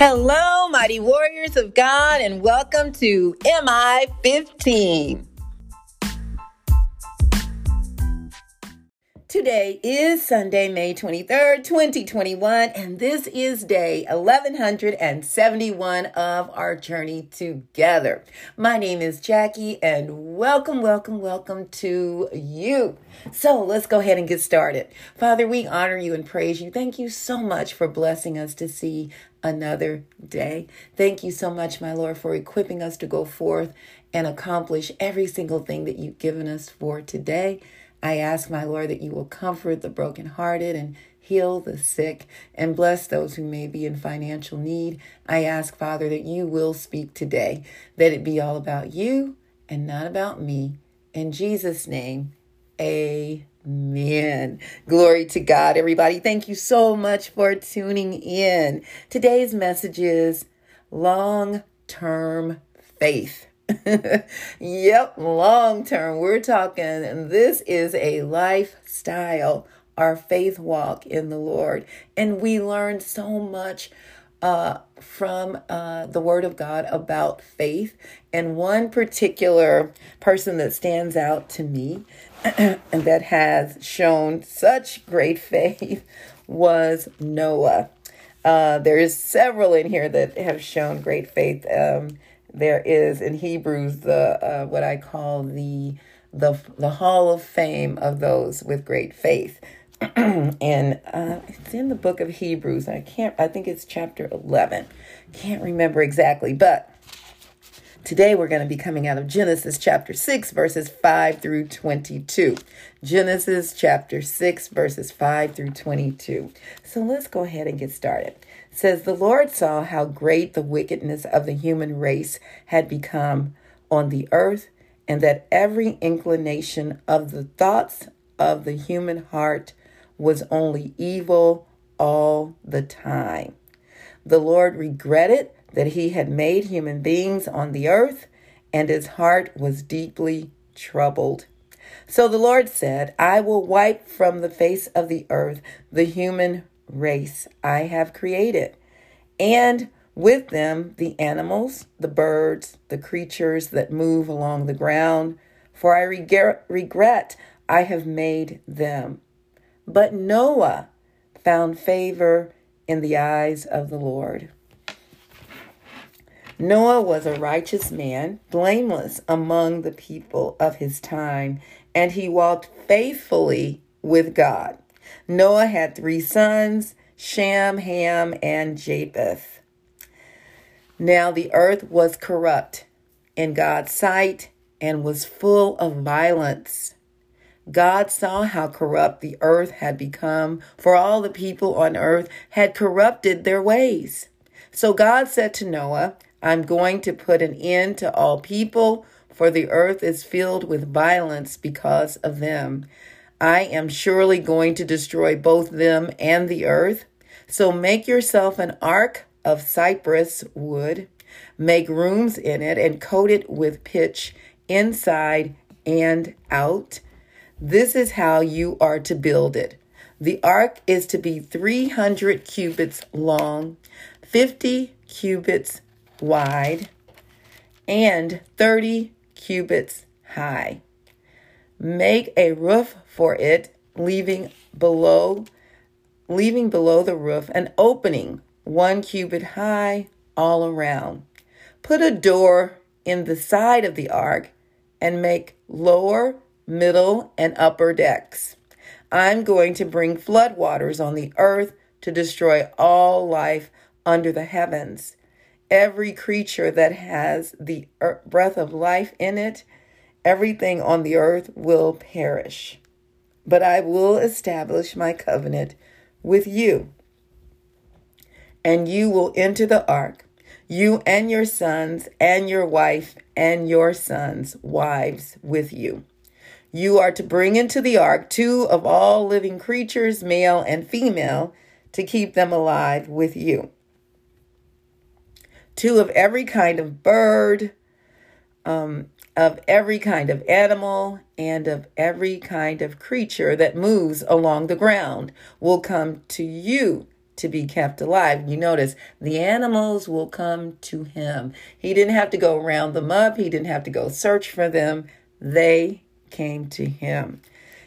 Hello, mighty warriors of God, and welcome to MI 15. Today is Sunday, May 23rd, 2021, and this is day 1171 of our journey together. My name is Jackie, and welcome, welcome, welcome to you. So let's go ahead and get started. Father, we honor you and praise you. Thank you so much for blessing us to see another day. Thank you so much, my Lord, for equipping us to go forth and accomplish every single thing that you've given us for today. I ask, my Lord, that you will comfort the brokenhearted and heal the sick and bless those who may be in financial need. I ask, Father, that you will speak today, that it be all about you and not about me. In Jesus' name, amen. Glory to God, everybody. Thank you so much for tuning in. Today's message is long term faith. yep, long term. We're talking, and this is a lifestyle, our faith walk in the Lord. And we learn so much uh, from uh, the Word of God about faith. And one particular person that stands out to me and that has shown such great faith was Noah. Uh, there is several in here that have shown great faith. Um, there is in Hebrews the uh, what I call the the the Hall of Fame of those with great faith. and uh, it's in the book of Hebrews. I can't. I think it's chapter eleven. Can't remember exactly, but today we're going to be coming out of Genesis chapter six, verses five through twenty-two. Genesis chapter six, verses five through twenty-two. So let's go ahead and get started says the Lord saw how great the wickedness of the human race had become on the earth, and that every inclination of the thoughts of the human heart was only evil all the time. The Lord regretted that he had made human beings on the earth, and his heart was deeply troubled. So the Lord said, I will wipe from the face of the earth the human race I have created, and with them the animals, the birds, the creatures that move along the ground, for I regret I have made them. But Noah found favor in the eyes of the Lord. Noah was a righteous man, blameless among the people of his time, and he walked faithfully with God. Noah had three sons Shem, Ham, and Japheth. Now the earth was corrupt in God's sight and was full of violence. God saw how corrupt the earth had become, for all the people on earth had corrupted their ways. So God said to Noah, I'm going to put an end to all people, for the earth is filled with violence because of them. I am surely going to destroy both them and the earth. So make yourself an ark of cypress wood, make rooms in it, and coat it with pitch inside and out. This is how you are to build it. The ark is to be 300 cubits long, 50 cubits wide, and 30 cubits high. Make a roof for it, leaving below leaving below the roof an opening one cubit high all around. Put a door in the side of the ark and make lower, middle, and upper decks. I'm going to bring floodwaters on the earth to destroy all life under the heavens. Every creature that has the breath of life in it everything on the earth will perish. But I will establish my covenant with you, and you will enter the ark, you and your sons, and your wife, and your sons' wives with you. You are to bring into the ark two of all living creatures, male and female, to keep them alive with you. Two of every kind of bird, um, of every kind of animal and of every kind of creature that moves along the ground will come to you to be kept alive. You notice the animals will come to him. He didn't have to go round them up, he didn't have to go search for them. They came to him.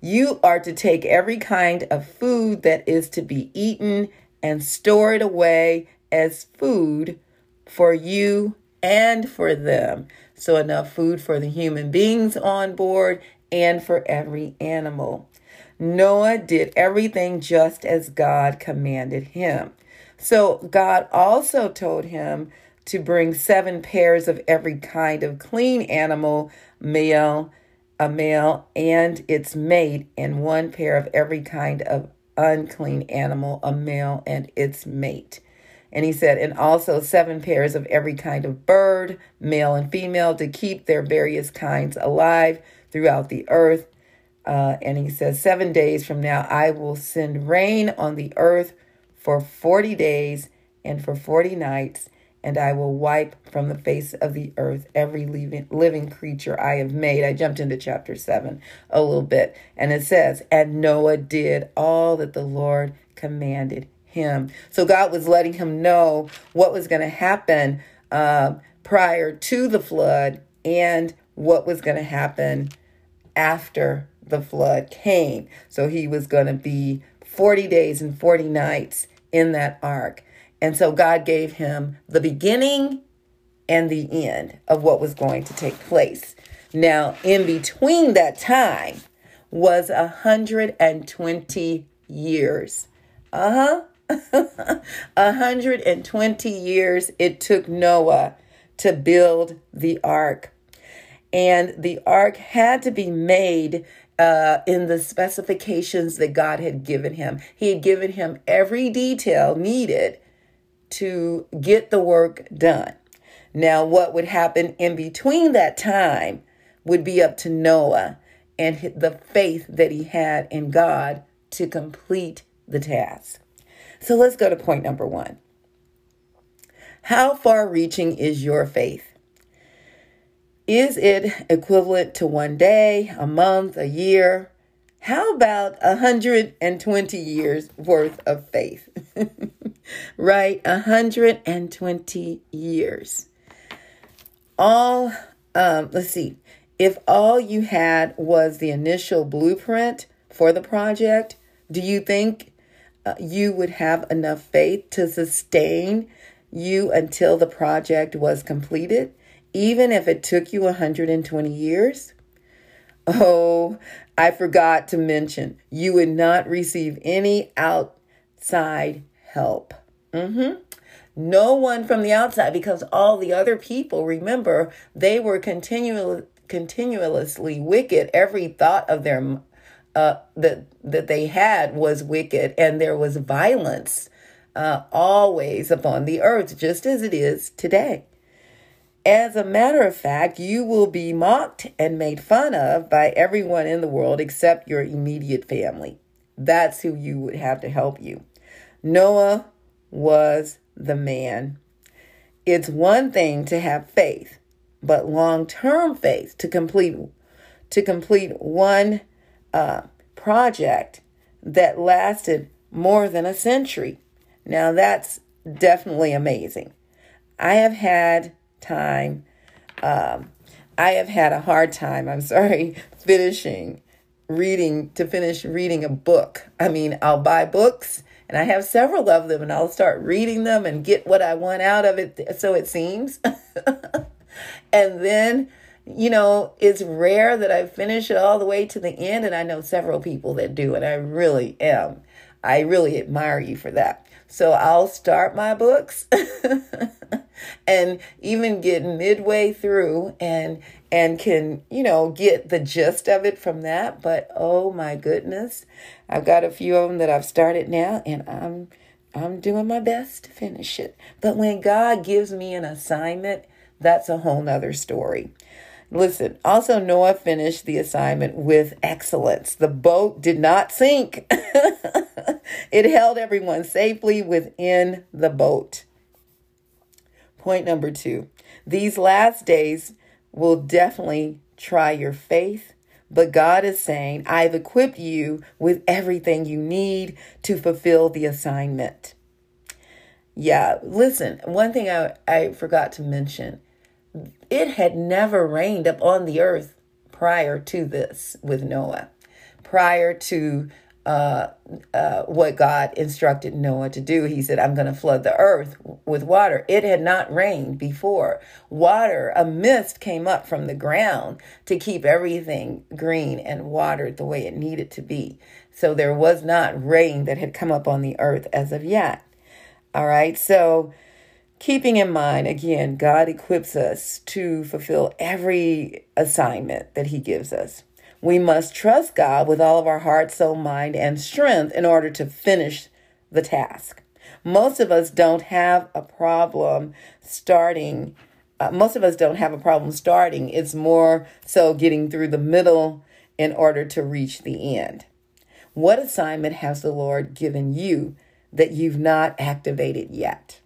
You are to take every kind of food that is to be eaten and store it away as food for you and for them. So, enough food for the human beings on board and for every animal. Noah did everything just as God commanded him. So, God also told him to bring seven pairs of every kind of clean animal, male, a male, and its mate, and one pair of every kind of unclean animal, a male, and its mate. And he said, and also seven pairs of every kind of bird, male and female, to keep their various kinds alive throughout the earth. Uh, and he says, Seven days from now, I will send rain on the earth for 40 days and for 40 nights, and I will wipe from the face of the earth every living, creature I have made. I jumped into chapter 7 a little bit, and it says, And Noah did all that the Lord commanded him. So God was letting him know what was going to happen uh, prior to the flood and what was going to happen after the flood came. So he was going to be 40 days and 40 nights in that ark. And so God gave him the beginning and the end of what was going to take place. Now, in between that time was 120 years. Uh huh. 120 years it took Noah to build the ark. And the ark had to be made uh, in the specifications that God had given him. He had given him every detail needed to get the work done. Now, what would happen in between that time would be up to Noah and the faith that he had in God to complete the task. So let's go to point number one. How far reaching is your faith? Is it equivalent to one day, a month, a year? How about 120 years worth of faith? right? 120 years. All, um, let's see, if all you had was the initial blueprint for the project, do you think uh, you would have enough faith to sustain you until the project was completed? even if it took you 120 years? Oh, I forgot to mention, you would not receive any outside help. Mm-hmm. No one from the outside, because all the other people, remember, they were continually, continuously wicked. Every thought of their uh, that that they had was wicked, and there was violence uh, always upon the earth, just as it is today. As a matter of fact, you will be mocked and made fun of by everyone in the world except your immediate family. That's who you would have to help you. Noah was the man. It's one thing to have faith, but long-term faith to complete to complete one uh, project that lasted more than a century. Now that's definitely amazing. I have had time. Um, I have had a hard time, I'm sorry, finishing reading to finish reading a book. I mean, I'll buy books and I have several of them and I'll start reading them and get what I want out of it, so it seems. and then, you know, it's rare that I finish it all the way to the end, and I know several people that do, and I really am. I really admire you for that. So I'll start my books and even get midway through and and can, you know, get the gist of it from that, but oh my goodness, I've got a few of them that I've started now and I'm I'm doing my best to finish it. But when God gives me an assignment, that's a whole nother story. Listen, also Noah finished the assignment with excellence. The boat did not sink. it held everyone safely within the boat. Point number two these last days will definitely try your faith, but God is saying, I've equipped you with everything you need to fulfill the assignment. Yeah, listen, one thing I, I forgot to mention it had never rained up on the earth prior to this with Noah, prior to uh, uh, what God instructed Noah to do. He said, I'm going to flood the earth with water. It had not rained before. Water, a mist came up from the ground to keep everything green and watered the way it needed to be. So there was not rain that had come up on the earth as of yet. All right. So keeping in mind, again, God equips us to fulfill every assignment that He gives us. We must trust God with all of our heart, soul, mind, and strength in order to finish the task. Most of us don't have a problem starting. Uh, most of us don't have a problem starting. It's more so getting through the middle in order to reach the end. What assignment has the Lord given you that you've not activated yet?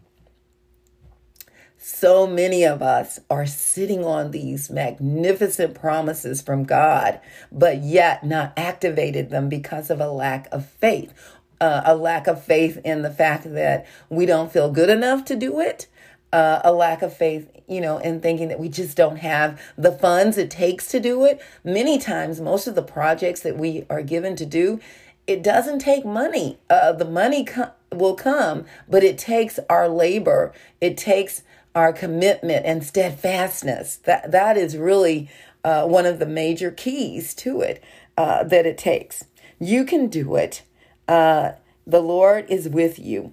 So many of us are sitting on these magnificent promises from God, but yet not activated them because of a lack of faith. Uh, a lack of faith in the fact that we don't feel good enough to do it. Uh, a lack of faith, you know, in thinking that we just don't have the funds it takes to do it. Many times, most of the projects that we are given to do, it doesn't take money. Uh, the money co- will come, but it takes our labor. It takes our commitment and steadfastness. That that is really uh, one of the major keys to it uh, that it takes. You can do it. Uh, the Lord is with you.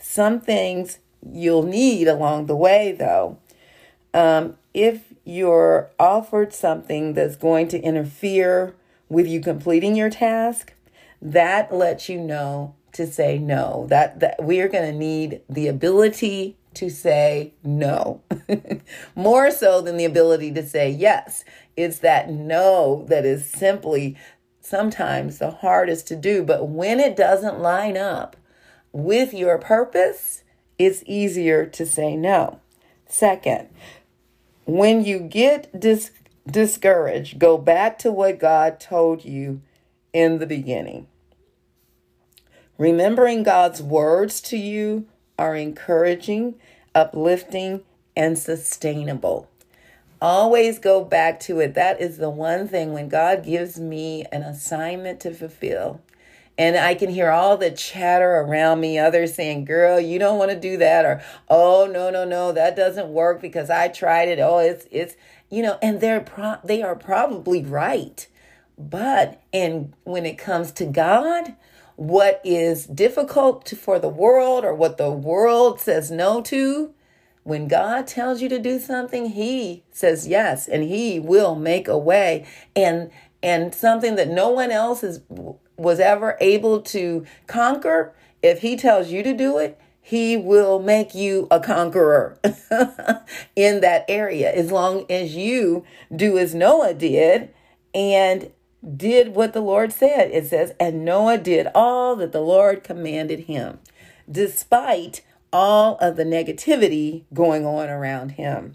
Some things you'll need along the way, though. Um, if you're offered something that's going to interfere with you completing your task, that lets you know to say no. That that we are going to need the ability to say no, more so than the ability to say yes. It's that no that is simply sometimes the hardest to do. But when it doesn't line up with your purpose, it's easier to say no. Second, when you get dis- discouraged, go back to what God told you in the beginning. Remembering God's words to you are encouraging, uplifting, and sustainable. Always go back to it. That is the one thing when God gives me an assignment to fulfill. And I can hear all the chatter around me, others saying, Girl, you don't want to do that, or oh no, no, no, that doesn't work because I tried it. Oh, it's it's you know, and they're pro- they are probably right. But and when it comes to God, what is difficult for the world or what the world says no to, when God tells you to do something, he says yes and he will make a way. And and something that no one else is was ever able to conquer, if he tells you to do it, he will make you a conqueror in that area as long as you do as Noah did and did what the Lord said. It says, and Noah did all that the Lord commanded him, despite all of the negativity going on around him.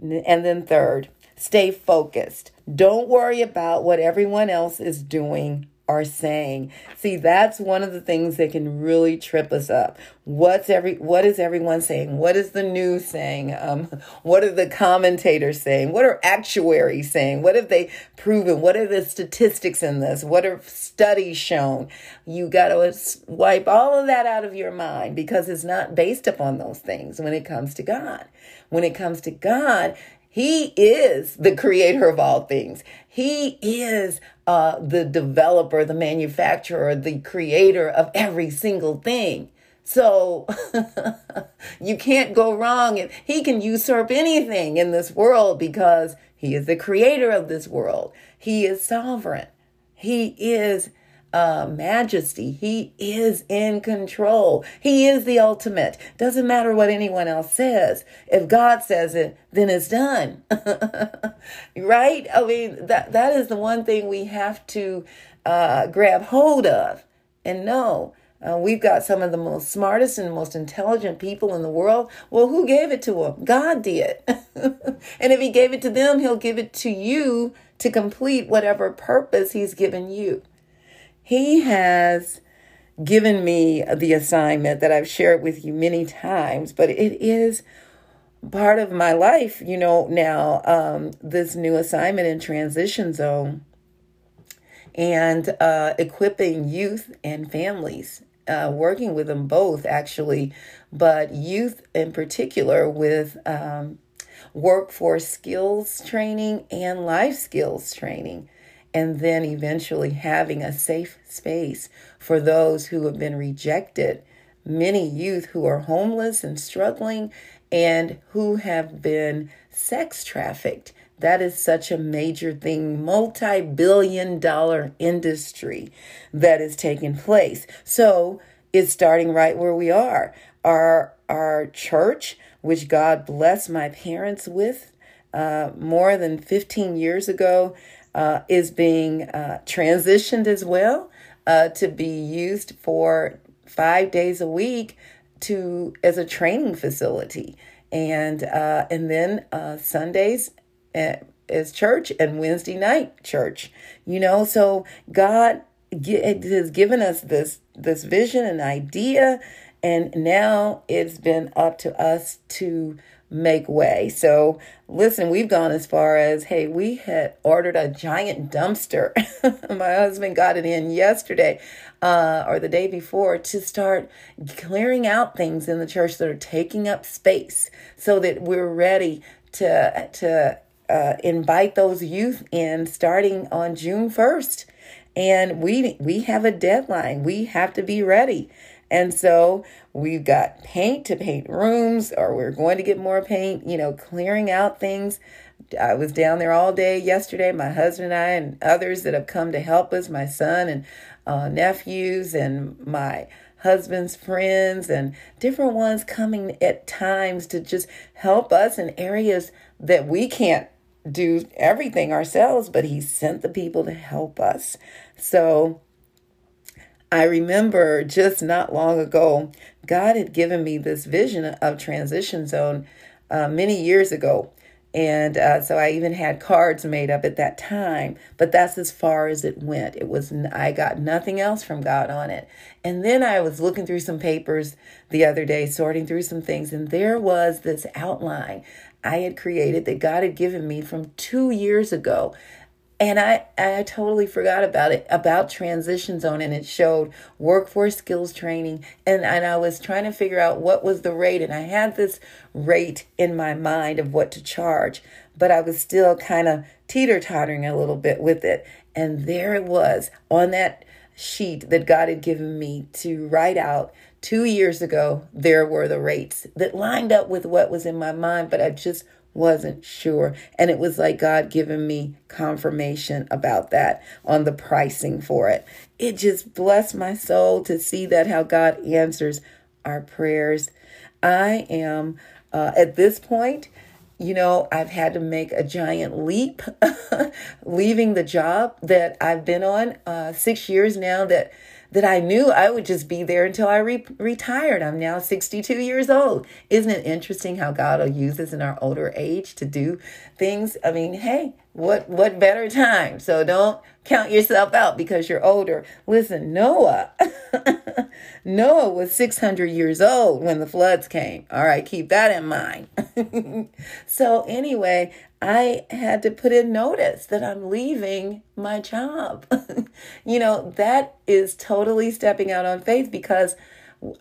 And then, third, stay focused. Don't worry about what everyone else is doing are saying. See, that's one of the things that can really trip us up. What's every what is everyone saying? What is the news saying? Um, what are the commentators saying? What are actuaries saying? What have they proven? What are the statistics in this? What are studies shown? You got to wipe all of that out of your mind because it's not based upon those things when it comes to God. When it comes to God, he is the creator of all things. He is uh, the developer, the manufacturer, the creator of every single thing. So you can't go wrong. He can usurp anything in this world because he is the creator of this world. He is sovereign. He is uh, majesty. He is in control. He is the ultimate. Doesn't matter what anyone else says. If God says it, then it's done. right? I mean, that, that is the one thing we have to uh, grab hold of and know. Uh, we've got some of the most smartest and most intelligent people in the world. Well, who gave it to them? God did. and if He gave it to them, He'll give it to you to complete whatever purpose He's given you. He has given me the assignment that I've shared with you many times, but it is part of my life, you know, now, um, this new assignment in Transition Zone and uh, equipping youth and families, uh, working with them both actually, but youth in particular with um, workforce skills training and life skills training. And then eventually having a safe space for those who have been rejected. Many youth who are homeless and struggling and who have been sex trafficked. That is such a major thing, multi billion dollar industry that is taking place. So it's starting right where we are. Our, our church, which God blessed my parents with uh, more than 15 years ago, uh, is being uh, transitioned as well uh, to be used for five days a week to as a training facility, and uh, and then uh, Sundays is church and Wednesday night church. You know, so God has given us this this vision and idea, and now it's been up to us to make way. So, listen, we've gone as far as hey, we had ordered a giant dumpster. My husband got it in yesterday uh, or the day before to start clearing out things in the church that are taking up space so that we're ready to, to uh, invite those youth in starting on June 1st. And we we have a deadline. We have to be ready. And so we've got paint to paint rooms, or we're going to get more paint, you know, clearing out things. I was down there all day yesterday, my husband and I, and others that have come to help us, my son and uh, nephews, and my husband's friends, and different ones coming at times to just help us in areas that we can't do everything ourselves, but He sent the people to help us. So, I remember just not long ago, God had given me this vision of transition zone uh, many years ago. And uh, so I even had cards made up at that time, but that's as far as it went. It was, I got nothing else from God on it. And then I was looking through some papers the other day, sorting through some things, and there was this outline I had created that God had given me from two years ago and I, I totally forgot about it about transition zone and it showed workforce skills training. And, and i was trying to figure out what was the rate and i had this rate in my mind of what to charge but i was still kind of teeter-tottering a little bit with it. And there it was on that sheet that god had given me to write out two years ago there were the rates that lined up with what was in my mind but i just wasn't sure. And it was like God giving me confirmation about that on the pricing for it. It just blessed my soul to see that how God answers our prayers. I am uh, at this point, you know, I've had to make a giant leap leaving the job that I've been on uh, six years now that that I knew I would just be there until I re- retired. I'm now 62 years old. Isn't it interesting how God will use us in our older age to do things? I mean, hey, what what better time? So don't count yourself out because you're older. Listen, Noah. Noah was 600 years old when the floods came. All right, keep that in mind. so anyway, I had to put in notice that I'm leaving my job. you know, that is totally stepping out on faith because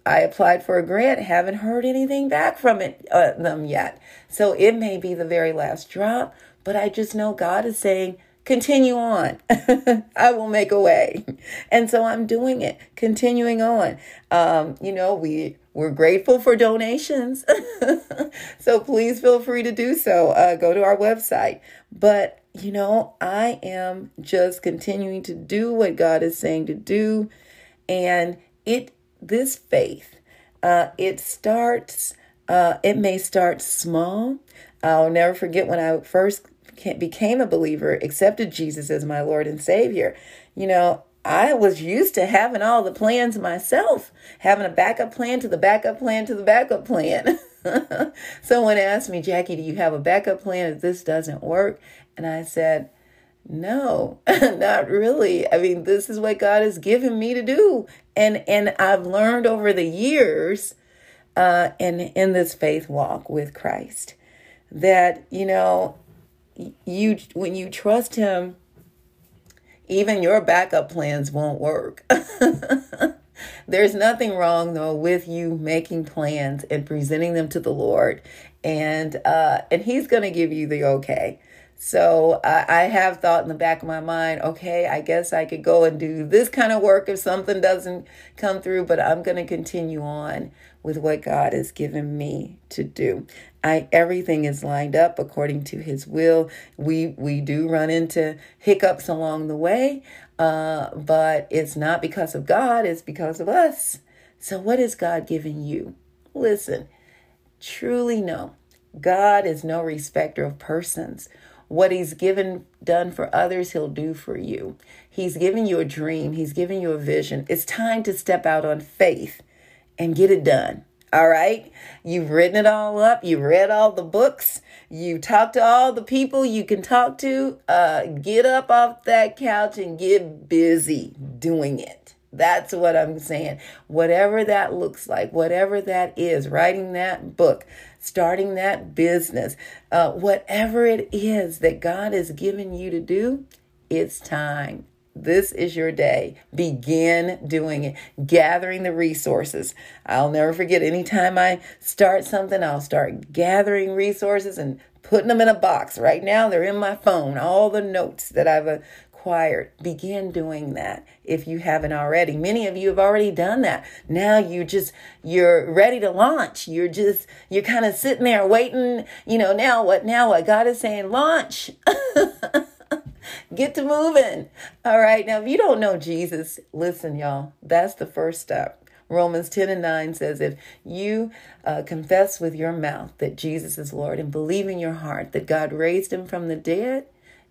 I applied for a grant, haven't heard anything back from it uh, them yet. So it may be the very last drop, but I just know God is saying, continue on. I will make a way. And so I'm doing it, continuing on. Um, you know, we we're grateful for donations. so please feel free to do so. Uh, go to our website. But, you know, I am just continuing to do what God is saying to do. And it, this faith, uh, it starts, uh, it may start small. I'll never forget when I first became a believer, accepted Jesus as my Lord and Savior. You know, I was used to having all the plans myself, having a backup plan to the backup plan to the backup plan. Someone asked me, Jackie, do you have a backup plan if this doesn't work? And I said, No, not really. I mean, this is what God has given me to do. And and I've learned over the years uh in in this faith walk with Christ that, you know, you when you trust him even your backup plans won't work. There's nothing wrong though with you making plans and presenting them to the Lord, and uh, and He's going to give you the okay. So I have thought in the back of my mind, okay, I guess I could go and do this kind of work if something doesn't come through, but I'm going to continue on with what God has given me to do. I everything is lined up according to His will. We we do run into hiccups along the way, uh, but it's not because of God; it's because of us. So, what is God giving you? Listen, truly know God is no respecter of persons. What he's given done for others, he'll do for you. He's given you a dream, he's given you a vision. It's time to step out on faith and get it done. All right. You've written it all up. You read all the books. You talked to all the people you can talk to. Uh, get up off that couch and get busy doing it. That's what I'm saying. Whatever that looks like, whatever that is, writing that book, starting that business, uh, whatever it is that God has given you to do, it's time. This is your day. Begin doing it, gathering the resources. I'll never forget anytime I start something, I'll start gathering resources and putting them in a box. Right now, they're in my phone, all the notes that I've acquired. Begin doing that if you haven't already. Many of you have already done that. Now you just, you're ready to launch. You're just, you're kind of sitting there waiting, you know, now what, now what? God is saying, launch. Get to moving. All right. Now, if you don't know Jesus, listen, y'all. That's the first step. Romans 10 and 9 says, If you uh, confess with your mouth that Jesus is Lord and believe in your heart that God raised him from the dead,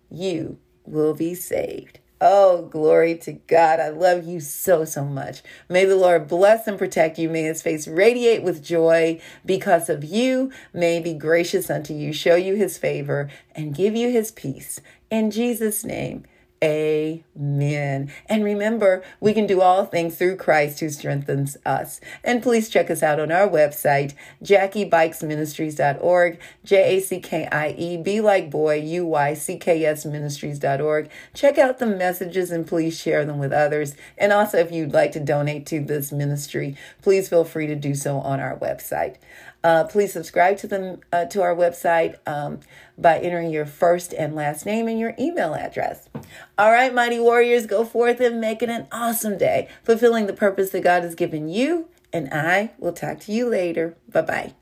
you will be saved. Oh, glory to God. I love you so, so much. May the Lord bless and protect you. May his face radiate with joy because of you. May be gracious unto you, show you his favor, and give you his peace. In Jesus' name. Amen. And remember, we can do all things through Christ who strengthens us. And please check us out on our website, jackiebuycksministries.org, J A C K I E, B like boy, U Y C K S ministries.org. Check out the messages and please share them with others. And also, if you'd like to donate to this ministry, please feel free to do so on our website. Uh, please subscribe to them uh, to our website um, by entering your first and last name and your email address. All right, mighty warriors, go forth and make it an awesome day, fulfilling the purpose that God has given you. And I will talk to you later. Bye bye.